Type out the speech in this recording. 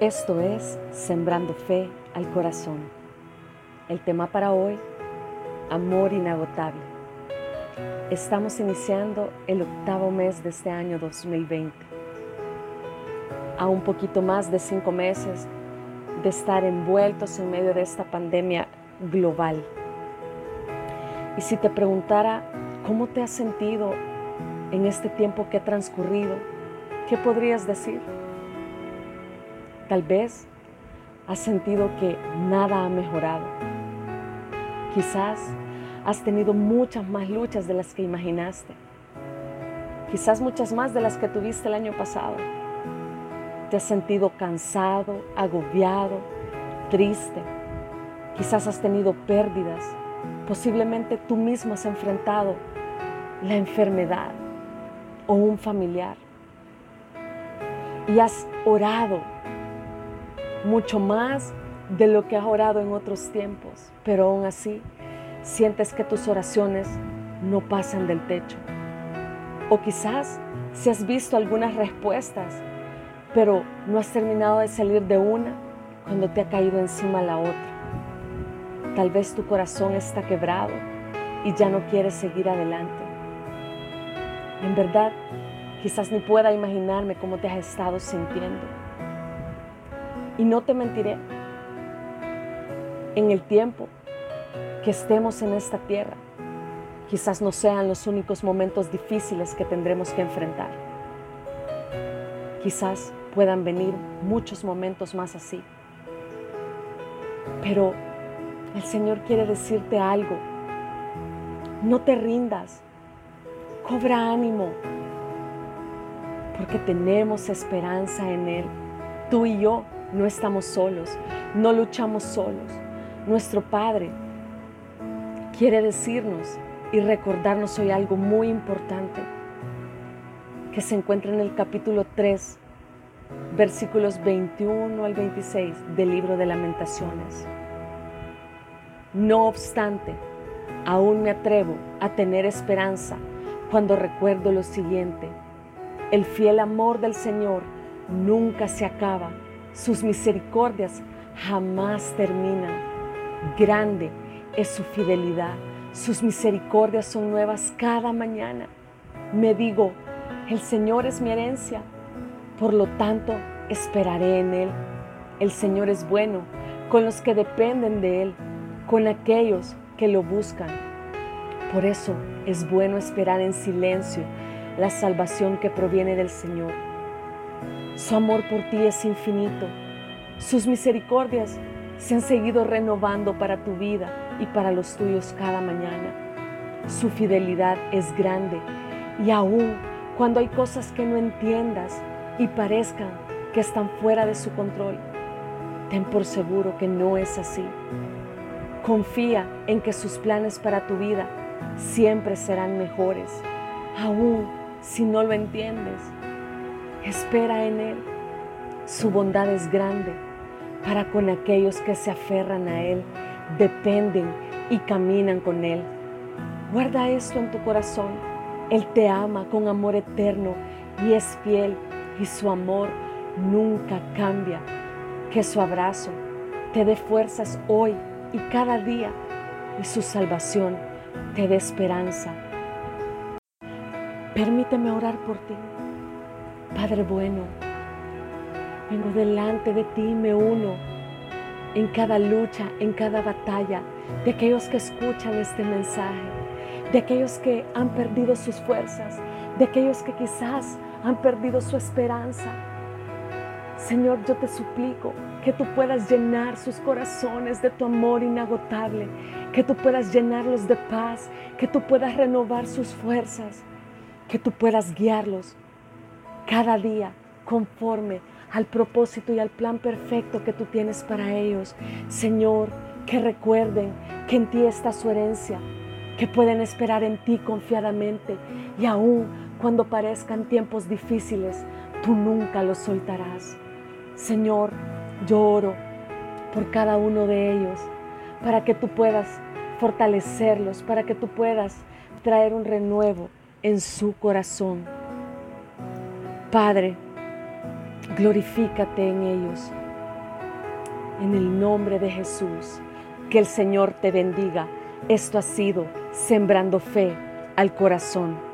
Esto es Sembrando Fe al Corazón. El tema para hoy, amor inagotable. Estamos iniciando el octavo mes de este año 2020. A un poquito más de cinco meses de estar envueltos en medio de esta pandemia global. Y si te preguntara cómo te has sentido en este tiempo que ha transcurrido, ¿qué podrías decir? Tal vez has sentido que nada ha mejorado. Quizás has tenido muchas más luchas de las que imaginaste. Quizás muchas más de las que tuviste el año pasado. Te has sentido cansado, agobiado, triste. Quizás has tenido pérdidas. Posiblemente tú mismo has enfrentado la enfermedad o un familiar. Y has orado mucho más de lo que has orado en otros tiempos, pero aún así sientes que tus oraciones no pasan del techo. O quizás si has visto algunas respuestas, pero no has terminado de salir de una cuando te ha caído encima la otra. Tal vez tu corazón está quebrado y ya no quieres seguir adelante. En verdad, quizás ni pueda imaginarme cómo te has estado sintiendo. Y no te mentiré, en el tiempo que estemos en esta tierra, quizás no sean los únicos momentos difíciles que tendremos que enfrentar. Quizás puedan venir muchos momentos más así. Pero el Señor quiere decirte algo. No te rindas. Cobra ánimo. Porque tenemos esperanza en Él. Tú y yo no estamos solos, no luchamos solos. Nuestro Padre quiere decirnos y recordarnos hoy algo muy importante que se encuentra en el capítulo 3, versículos 21 al 26 del libro de lamentaciones. No obstante, aún me atrevo a tener esperanza cuando recuerdo lo siguiente. El fiel amor del Señor nunca se acaba sus misericordias jamás terminan. Grande es su fidelidad. Sus misericordias son nuevas cada mañana. Me digo, el Señor es mi herencia. Por lo tanto, esperaré en Él. El Señor es bueno con los que dependen de Él, con aquellos que lo buscan. Por eso es bueno esperar en silencio la salvación que proviene del Señor. Su amor por ti es infinito. Sus misericordias se han seguido renovando para tu vida y para los tuyos cada mañana. Su fidelidad es grande y aún cuando hay cosas que no entiendas y parezcan que están fuera de su control, ten por seguro que no es así. Confía en que sus planes para tu vida siempre serán mejores, aún si no lo entiendes Espera en Él. Su bondad es grande para con aquellos que se aferran a Él, dependen y caminan con Él. Guarda esto en tu corazón. Él te ama con amor eterno y es fiel y su amor nunca cambia. Que su abrazo te dé fuerzas hoy y cada día y su salvación te dé esperanza. Permíteme orar por ti. Padre bueno, vengo delante de ti me uno en cada lucha, en cada batalla, de aquellos que escuchan este mensaje, de aquellos que han perdido sus fuerzas, de aquellos que quizás han perdido su esperanza. Señor, yo te suplico que tú puedas llenar sus corazones de tu amor inagotable, que tú puedas llenarlos de paz, que tú puedas renovar sus fuerzas, que tú puedas guiarlos cada día conforme al propósito y al plan perfecto que tú tienes para ellos. Señor, que recuerden que en ti está su herencia, que pueden esperar en ti confiadamente y aún cuando parezcan tiempos difíciles, tú nunca los soltarás. Señor, yo oro por cada uno de ellos para que tú puedas fortalecerlos, para que tú puedas traer un renuevo en su corazón. Padre, glorifícate en ellos. En el nombre de Jesús, que el Señor te bendiga. Esto ha sido Sembrando Fe al Corazón